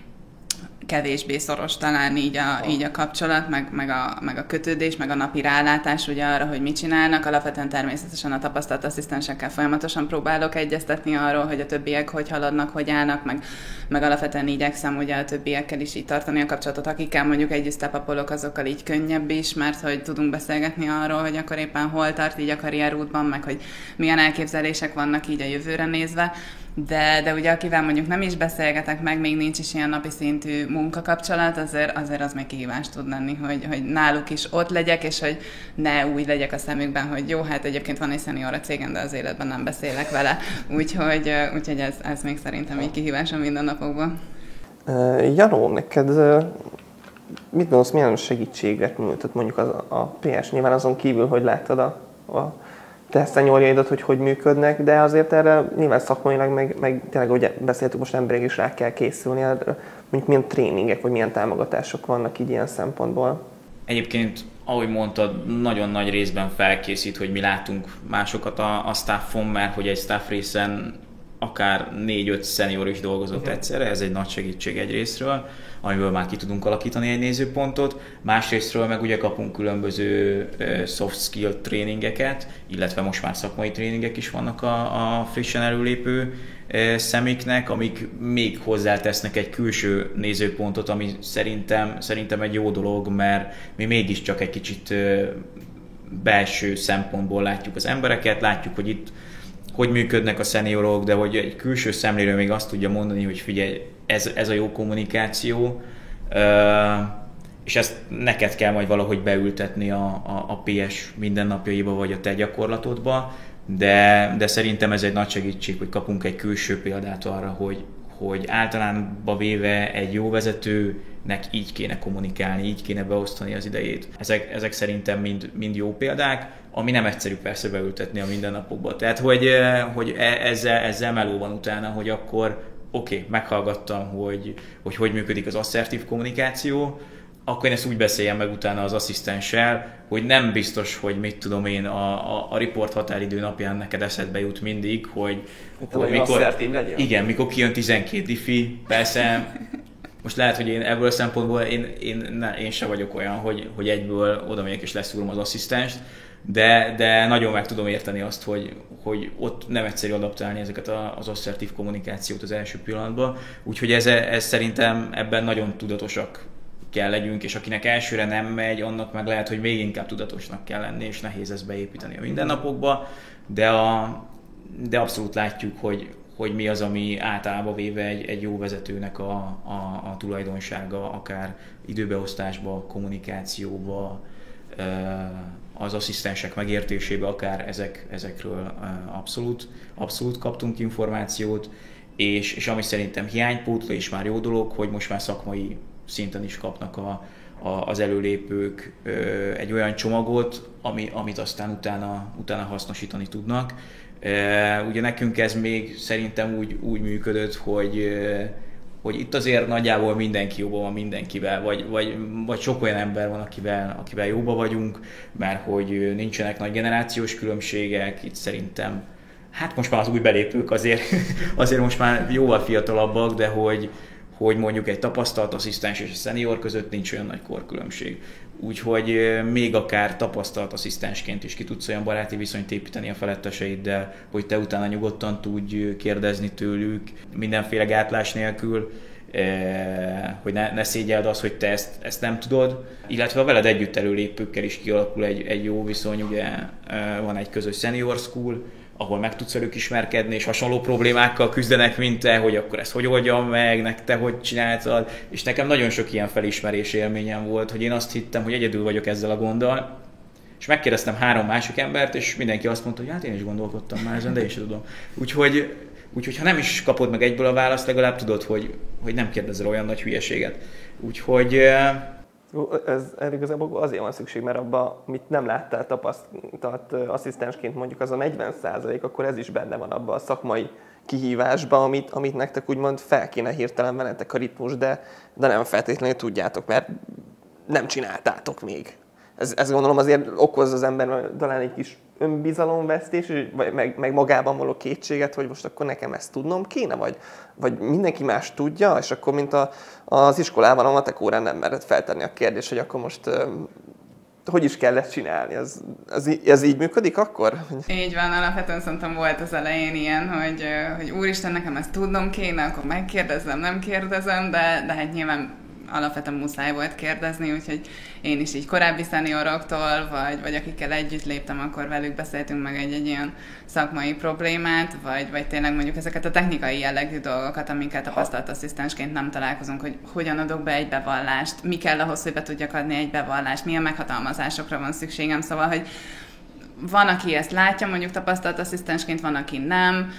kevésbé szoros talán így a, így a kapcsolat, meg, meg, a, meg a kötődés, meg a napi rálátás ugye arra, hogy mit csinálnak. Alapvetően természetesen a tapasztalt asszisztensekkel folyamatosan próbálok egyeztetni arról, hogy a többiek hogy haladnak, hogy állnak, meg, meg alapvetően igyekszem ugye a többiekkel is így tartani a kapcsolatot, akikkel mondjuk együtt stepapolok, azokkal így könnyebb is, mert hogy tudunk beszélgetni arról, hogy akkor éppen hol tart így a karrierútban, meg hogy milyen elképzelések vannak így a jövőre nézve de, de ugye akivel mondjuk nem is beszélgetek meg, még nincs is ilyen napi szintű munkakapcsolat, azért, azért az még kihívás tud lenni, hogy, hogy náluk is ott legyek, és hogy ne úgy legyek a szemükben, hogy jó, hát egyébként van egy szenior a cégen, de az életben nem beszélek vele. Úgyhogy, úgyhogy ez, ez még szerintem egy kihívás a mindennapokban. Uh, Janó, neked mit gondolsz, milyen segítséget nyújtott mondjuk az, a PS? Nyilván azon kívül, hogy láttad a, a tesztenyoljaidat, hogy hogy működnek, de azért erre nyilván szakmailag, meg, meg tényleg, hogy beszéltük, most emberek is rá kell készülni, mondjuk milyen tréningek, vagy milyen támogatások vannak így ilyen szempontból. Egyébként, ahogy mondtad, nagyon nagy részben felkészít, hogy mi látunk másokat a, a staffon, mert hogy egy staff részen akár 4-5 szenior is dolgozott uh-huh. egyszerre, ez egy nagy segítség egy részről amiből már ki tudunk alakítani egy nézőpontot. Másrésztről meg ugye kapunk különböző soft skill tréningeket, illetve most már szakmai tréningek is vannak a, a frissen előlépő szeméknek, amik még hozzátesznek egy külső nézőpontot, ami szerintem, szerintem egy jó dolog, mert mi mégiscsak egy kicsit belső szempontból látjuk az embereket, látjuk, hogy itt hogy működnek a szeniorok, de hogy egy külső szemlélő még azt tudja mondani, hogy figyelj, ez, ez a jó kommunikáció, és ezt neked kell majd valahogy beültetni a, a, a PS mindennapjaiba, vagy a te gyakorlatodba, de, de szerintem ez egy nagy segítség, hogy kapunk egy külső példát arra, hogy, hogy általánban véve egy jó vezetőnek így kéne kommunikálni, így kéne beosztani az idejét. Ezek, ezek szerintem mind, mind jó példák, ami nem egyszerű persze beültetni a mindennapokba. Tehát, hogy, hogy e, ezzel, ezzel meló van utána, hogy akkor oké, okay, meghallgattam, hogy, hogy hogy működik az asszertív kommunikáció, akkor én ezt úgy beszéljem meg utána az asszisztenssel, hogy nem biztos, hogy mit tudom én, a, a, a report határidő napján neked eszedbe jut mindig, hogy, hogy mikor, igen, mikor kijön 12 diffi, persze most lehet, hogy én ebből a szempontból én, én, ne, én se vagyok olyan, hogy, hogy egyből oda megyek és leszúrom az asszisztenst, de, de nagyon meg tudom érteni azt, hogy, hogy ott nem egyszerű adaptálni ezeket az asszertív kommunikációt az első pillanatban. Úgyhogy ez, ez szerintem ebben nagyon tudatosak kell legyünk, és akinek elsőre nem megy, annak meg lehet, hogy még inkább tudatosnak kell lenni, és nehéz ezt beépíteni a mindennapokba, de, a, de abszolút látjuk, hogy, hogy mi az, ami általában véve egy, egy jó vezetőnek a, a, a tulajdonsága, akár időbeosztásba, kommunikációba, az asszisztensek megértésébe, akár ezek, ezekről abszolút, abszolút kaptunk információt, és, és ami szerintem hiánypótló, és már jó dolog, hogy most már szakmai szinten is kapnak a, a, az előlépők ö, egy olyan csomagot, ami, amit aztán utána, utána hasznosítani tudnak. E, ugye nekünk ez még szerintem úgy, úgy működött, hogy hogy itt azért nagyjából mindenki jóban van mindenkivel, vagy, vagy, vagy sok olyan ember van, akivel, akivel jóba vagyunk, mert hogy nincsenek nagy generációs különbségek, itt szerintem hát most már az új belépők azért, [laughs] azért most már jóval fiatalabbak, de hogy, hogy mondjuk egy tapasztalt asszisztens és a szenior között nincs olyan nagy korkülönbség. Úgyhogy még akár tapasztalt asszisztensként is ki tudsz olyan baráti viszonyt építeni a feletteseiddel, hogy te utána nyugodtan tudj kérdezni tőlük mindenféle gátlás nélkül, hogy ne, ne szégyeld az, hogy te ezt, ezt nem tudod, illetve a veled együtt előlépőkkel is kialakul egy, egy jó viszony, ugye van egy közös senior school, ahol meg tudsz velük ismerkedni, és hasonló problémákkal küzdenek, mint te, hogy akkor ezt hogy oldjam meg, nek te hogy csináltad, és nekem nagyon sok ilyen felismerés élményem volt, hogy én azt hittem, hogy egyedül vagyok ezzel a gonddal, és megkérdeztem három másik embert, és mindenki azt mondta, hogy hát én is gondolkodtam már ezen, de én sem tudom. Úgyhogy, úgyhogy ha nem is kapod meg egyből a választ, legalább tudod, hogy, hogy nem kérdezel olyan nagy hülyeséget. Úgyhogy ez, ez igazából azért van szükség, mert abban, amit nem láttál tapasztalt asszisztensként mondjuk az a 40 százalék, akkor ez is benne van abban a szakmai kihívásban, amit, amit nektek úgymond fel kéne hirtelen venetek a ritmus, de, de nem feltétlenül tudjátok, mert nem csináltátok még. Ez, ez gondolom azért okoz az ember talán egy kis önbizalomvesztés, vagy meg, meg magában való kétséget, hogy most akkor nekem ezt tudnom kéne, vagy, vagy mindenki más tudja, és akkor mint a, az iskolában a matek órán nem mered feltenni a kérdést, hogy akkor most hogy is kell ezt csinálni? Ez, ez, ez így működik akkor? Így van, alapvetően szerintem volt az elején ilyen, hogy, hogy úristen, nekem ezt tudnom kéne, akkor megkérdezem, nem kérdezem, de, de hát nyilván alapvetően muszáj volt kérdezni, úgyhogy én is így korábbi szenioroktól, vagy, vagy akikkel együtt léptem, akkor velük beszéltünk meg egy-egy ilyen szakmai problémát, vagy, vagy tényleg mondjuk ezeket a technikai jellegű dolgokat, amiket tapasztalt asszisztensként nem találkozunk, hogy hogyan adok be egy bevallást, mi kell ahhoz, hogy be tudjak adni egy bevallást, milyen meghatalmazásokra van szükségem, szóval, hogy van, aki ezt látja, mondjuk tapasztalt asszisztensként, van, aki nem,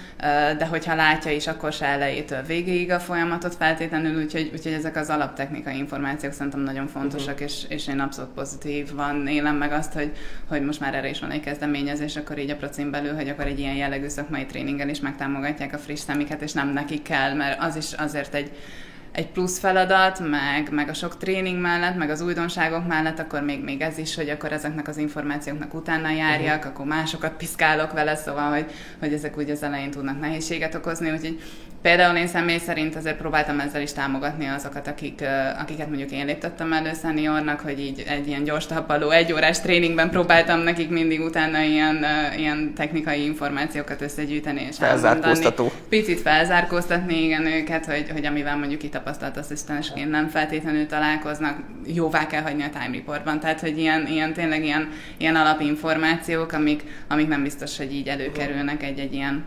de hogyha látja is, akkor se elejétől végéig a folyamatot feltétlenül, úgyhogy, úgyhogy ezek az alaptechnikai információk szerintem nagyon fontosak, uh-huh. és, és én abszolút pozitív van, élem meg azt, hogy, hogy most már erre is van egy kezdeményezés, akkor így a procin belül, hogy akkor egy ilyen jellegű szakmai tréningen is megtámogatják a friss szemiket, és nem nekik kell, mert az is azért egy egy plusz feladat, meg, meg a sok tréning mellett, meg az újdonságok mellett, akkor még, még ez is, hogy akkor ezeknek az információknak utána járjak, uh-huh. akkor másokat piszkálok vele, szóval, hogy, hogy ezek úgy az elején tudnak nehézséget okozni, úgyhogy Például én személy szerint azért próbáltam ezzel is támogatni azokat, akik, akiket mondjuk én léptettem elő szeniornak, hogy így egy ilyen gyors tappaló, egy órás tréningben próbáltam nekik mindig utána ilyen, ilyen technikai információkat összegyűjteni és Felzárkóztató. Picit felzárkóztatni igen őket, hogy, hogy amivel mondjuk itt tapasztalt asszisztensként nem feltétlenül találkoznak, jóvá kell hagyni a time reportban. Tehát, hogy ilyen, ilyen tényleg ilyen, ilyen alapinformációk, amik, amik nem biztos, hogy így előkerülnek egy-egy ilyen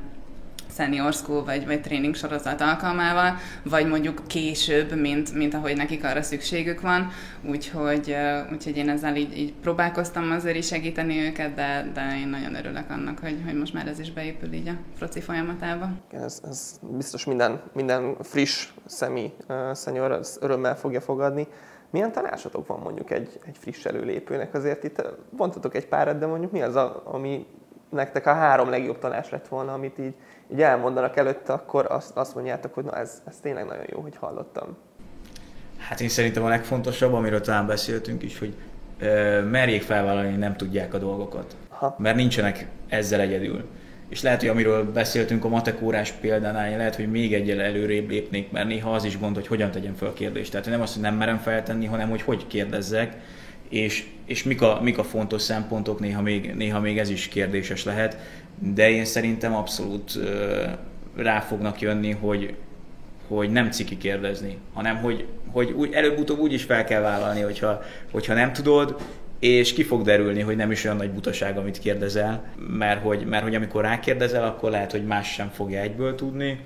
senior school vagy, vagy tréning sorozat alkalmával, vagy mondjuk később, mint, mint ahogy nekik arra szükségük van. Úgyhogy, úgyhogy én ezzel így, így próbálkoztam azért is segíteni őket, de, de én nagyon örülök annak, hogy, hogy most már ez is beépül így a proci folyamatába. Ez, ez biztos minden, minden friss szemi uh, senior örömmel fogja fogadni. Milyen tanácsatok van mondjuk egy, egy friss előlépőnek? Azért itt mondhatok egy párat, de mondjuk mi az, a, ami nektek a három legjobb tanács lett volna, amit így, így elmondanak előtte, akkor azt, azt mondjátok, hogy na ez, ez tényleg nagyon jó, hogy hallottam. Hát én szerintem a legfontosabb, amiről talán beszéltünk is, hogy ö, merjék felvállalni, nem tudják a dolgokat. Ha. Mert nincsenek ezzel egyedül. És lehet, hogy amiről beszéltünk a matekórás példánál, lehet, hogy még egyel előrébb lépnék, mert néha az is gond, hogy hogyan tegyem fel a kérdést. Tehát nem azt, hogy nem merem feltenni, hanem hogy hogy kérdezzek, és, és mik, a, mik a fontos szempontok, néha még, néha még ez is kérdéses lehet, de én szerintem abszolút rá fognak jönni, hogy, hogy nem ciki kérdezni, hanem hogy, hogy úgy, előbb-utóbb úgy is fel kell vállalni, hogyha, hogyha nem tudod, és ki fog derülni, hogy nem is olyan nagy butaság, amit kérdezel, mert hogy, mert hogy amikor rákérdezel, akkor lehet, hogy más sem fogja egyből tudni,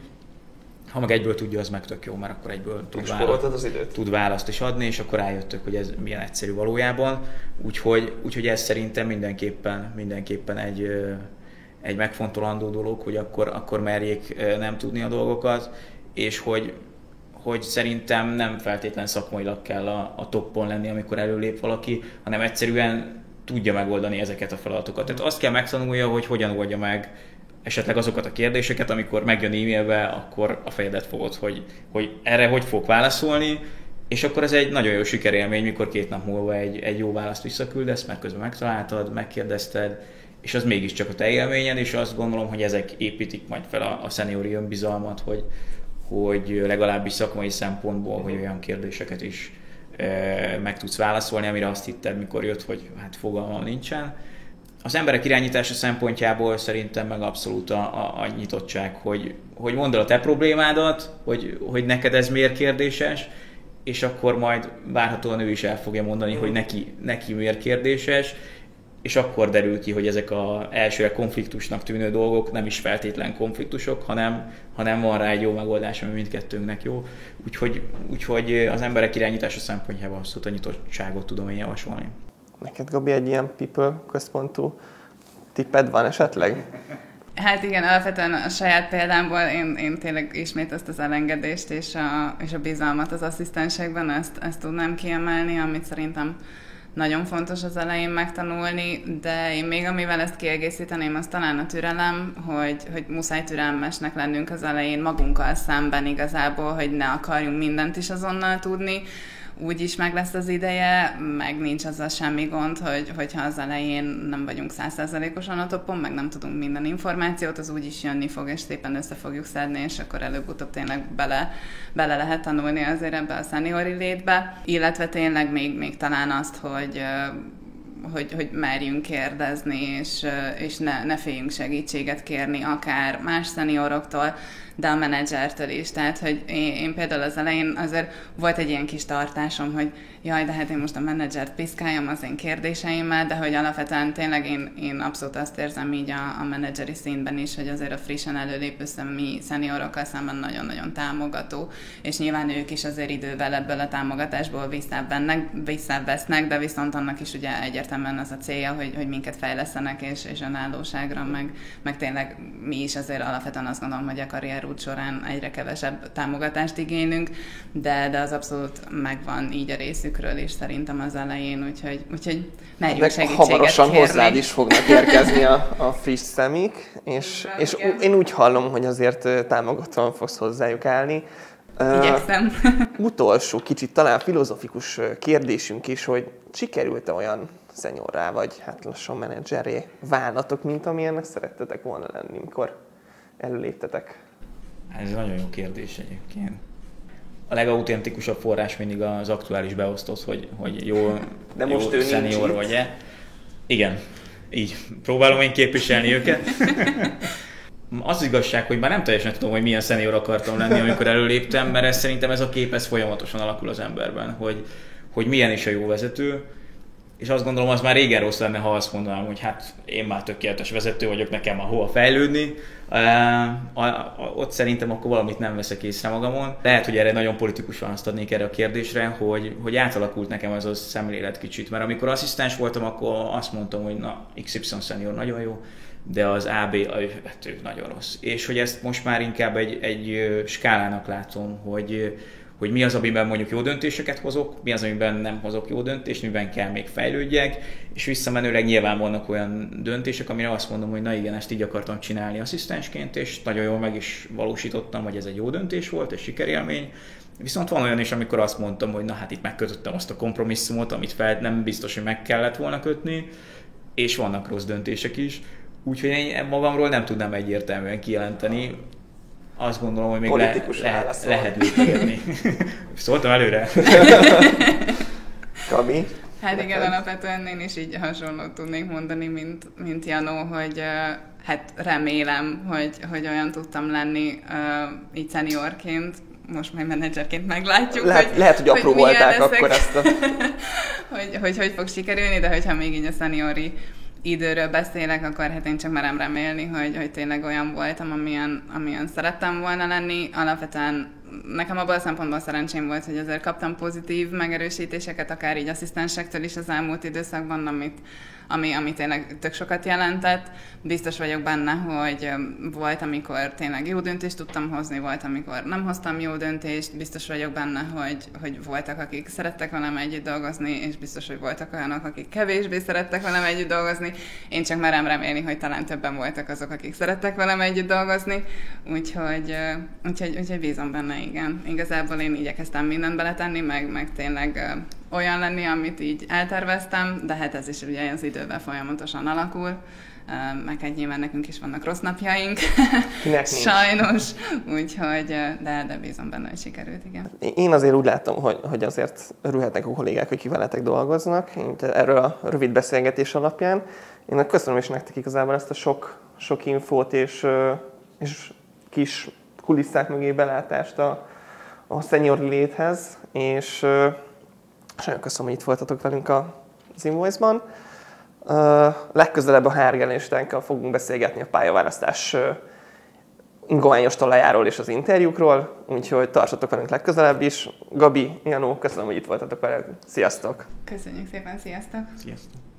ha meg egyből tudja, az meg tök jó, mert akkor egyből tud, választ, az időt. tud választ is adni, és akkor rájöttök, hogy ez milyen egyszerű valójában. Úgyhogy, úgyhogy ez szerintem mindenképpen, mindenképpen egy, egy megfontolandó dolog, hogy akkor, akkor merjék nem tudni a dolgokat, és hogy, hogy szerintem nem feltétlen szakmailag kell a, a toppon lenni, amikor előlép valaki, hanem egyszerűen tudja megoldani ezeket a feladatokat. Tehát azt kell megtanulja, hogy hogyan oldja meg esetleg azokat a kérdéseket, amikor megjön e-mailbe, akkor a fejedet fogod, hogy, hogy erre hogy fog válaszolni, és akkor ez egy nagyon jó sikerélmény, mikor két nap múlva egy, egy jó választ visszaküldesz, mert közben megtaláltad, megkérdezted, és az mégiscsak a te élményed, és azt gondolom, hogy ezek építik majd fel a, a szeniori önbizalmat, hogy, hogy legalábbis szakmai szempontból, hogy olyan kérdéseket is e, meg tudsz válaszolni, amire azt hitted, mikor jött, hogy hát fogalmam nincsen. Az emberek irányítása szempontjából szerintem meg abszolút a, a, a nyitottság, hogy, hogy mondd el a te problémádat, hogy, hogy neked ez miért kérdéses, és akkor majd várhatóan ő is el fogja mondani, hogy neki, neki miért kérdéses, és akkor derül ki, hogy ezek a elsőre konfliktusnak tűnő dolgok nem is feltétlen konfliktusok, hanem, hanem van rá egy jó megoldás, ami mindkettőnknek jó. Úgyhogy, úgyhogy az emberek irányítása szempontjából abszolút a nyitottságot tudom én javasolni. Neked, Gabi, egy ilyen people központú tipped van esetleg? Hát igen, alapvetően a saját példámból én, én tényleg ismét ezt az elengedést és a, és a bizalmat az asszisztensekben, ezt, ezt tudnám kiemelni, amit szerintem nagyon fontos az elején megtanulni, de én még amivel ezt kiegészíteném, az talán a türelem, hogy, hogy muszáj türelmesnek lennünk az elején magunkkal szemben igazából, hogy ne akarjunk mindent is azonnal tudni, úgy is meg lesz az ideje, meg nincs azzal semmi gond, hogy, hogyha az elején nem vagyunk százszerzalékosan a topon, meg nem tudunk minden információt, az úgy is jönni fog, és szépen össze fogjuk szedni, és akkor előbb-utóbb tényleg bele, bele lehet tanulni azért ebbe a szeniori létbe, illetve tényleg még, még talán azt, hogy hogy, hogy merjünk kérdezni, és, és ne, ne féljünk segítséget kérni, akár más szenioroktól, de a menedzsertől is. Tehát, hogy én, én például az elején azért volt egy ilyen kis tartásom, hogy jaj, de hát én most a menedzsert piszkáljam az én kérdéseimmel, de hogy alapvetően tényleg én, én abszolút azt érzem így a, a menedzseri szintben is, hogy azért a frissen előlépő mi szeniorokkal szemben nagyon-nagyon támogató, és nyilván ők is azért idővel ebből a támogatásból visszavesznek, de viszont annak is ugye egyértelműen az a célja, hogy, hogy minket fejlesztenek és, és önállóságra, meg, meg tényleg mi is azért alapvetően azt gondolom, hogy a karrierút során egyre kevesebb támogatást igénylünk, de, de az abszolút megvan így a részük részükről is szerintem az elején, úgyhogy, úgyhogy merjünk segítséget hamarosan kérni. hozzád is fognak érkezni a, a friss szemik, és, és én úgy hallom, hogy azért támogatóan fogsz hozzájuk állni. Igyekszem. Uh, [laughs] utolsó, kicsit talán filozofikus kérdésünk is, hogy sikerült-e olyan szenyorrá, vagy hát lassan menedzseré válnatok, mint amilyennek szerettetek volna lenni, mikor előléptetek? Ez egy nagyon jó kérdés egyébként a legautentikusabb forrás mindig az aktuális beosztott, hogy, hogy jó, De most jó ő szenior vagy-e. Igen, így. Próbálom én képviselni őket. [laughs] Az igazság, hogy már nem teljesen tudom, hogy milyen szenior akartam lenni, amikor előléptem, mert ez, szerintem ez a kép ez folyamatosan alakul az emberben, hogy, hogy milyen is a jó vezető, és azt gondolom, az már régen rossz lenne, ha azt mondanám, hogy hát én már tökéletes vezető vagyok, nekem már hova fejlődni. Ott szerintem akkor valamit nem veszek észre magamon. Lehet, hogy erre nagyon politikus választ adnék erre a kérdésre, hogy, hogy átalakult nekem ez a szemlélet kicsit. Mert amikor asszisztens voltam, akkor azt mondtam, hogy na, XY senior nagyon jó, de az AB, hát ő nagyon rossz. És hogy ezt most már inkább egy, egy skálának látom, hogy hogy mi az, amiben mondjuk jó döntéseket hozok, mi az, amiben nem hozok jó döntést, miben kell még fejlődjek, és visszamenőleg nyilván vannak olyan döntések, amire azt mondom, hogy na igen, ezt így akartam csinálni asszisztensként, és nagyon jól meg is valósítottam, hogy ez egy jó döntés volt, és sikerélmény, Viszont van olyan is, amikor azt mondtam, hogy na hát itt megkötöttem azt a kompromisszumot, amit fel nem biztos, hogy meg kellett volna kötni, és vannak rossz döntések is. Úgyhogy én magamról nem tudnám egyértelműen kijelenteni azt gondolom, hogy még le, lehet, lehet lépni. [laughs] Szóltam előre? [laughs] Kami? Hát igen, alapvetően én is így hasonlót tudnék mondani, mint, mint Janó, hogy hát remélem, hogy, hogy olyan tudtam lenni uh, így seniorként, most majd menedzserként meglátjuk, lehet, hogy, lehet, hogy apró hogy volták akkor ezt a... [laughs] hogy, hogy hogy fog sikerülni, de hogyha még így a seniori időről beszélek, akkor hát én csak merem remélni, hogy, hogy tényleg olyan voltam, amilyen, amilyen szerettem volna lenni. Alapvetően nekem abban a szempontból szerencsém volt, hogy azért kaptam pozitív megerősítéseket, akár így asszisztensektől is az elmúlt időszakban, amit, ami, ami tényleg tök sokat jelentett. Biztos vagyok benne, hogy volt, amikor tényleg jó döntést tudtam hozni, volt, amikor nem hoztam jó döntést, biztos vagyok benne, hogy, hogy voltak, akik szerettek velem együtt dolgozni, és biztos, hogy voltak olyanok, akik kevésbé szerettek velem együtt dolgozni. Én csak merem remélni, hogy talán többen voltak azok, akik szerettek velem együtt dolgozni, úgyhogy, úgyhogy, úgyhogy bízom benne, igen. Igazából én igyekeztem mindent beletenni, meg, meg tényleg olyan lenni, amit így elterveztem, de hát ez is ugye az időben folyamatosan alakul meg egy nyilván nekünk is vannak rossz napjaink. [laughs] Sajnos, úgyhogy, de, de bízom benne, hogy sikerült, igen. Én azért úgy látom, hogy, hogy azért örülhetnek a kollégák, hogy veletek dolgoznak, erről a rövid beszélgetés alapján. Én köszönöm is nektek igazából ezt a sok, sok infót és, és kis kulisszák mögé belátást a, a senior léthez, és és nagyon köszönöm, hogy itt voltatok velünk az Invoice-ban. Uh, legközelebb a Hergeléstánkkal fogunk beszélgetni a pályaválasztás uh, ingoványos talajáról és az interjúkról, úgyhogy tartsatok velünk legközelebb is. Gabi, Janó, köszönöm, hogy itt voltatok velünk. Sziasztok! Köszönjük szépen, sziasztok! Sziasztok!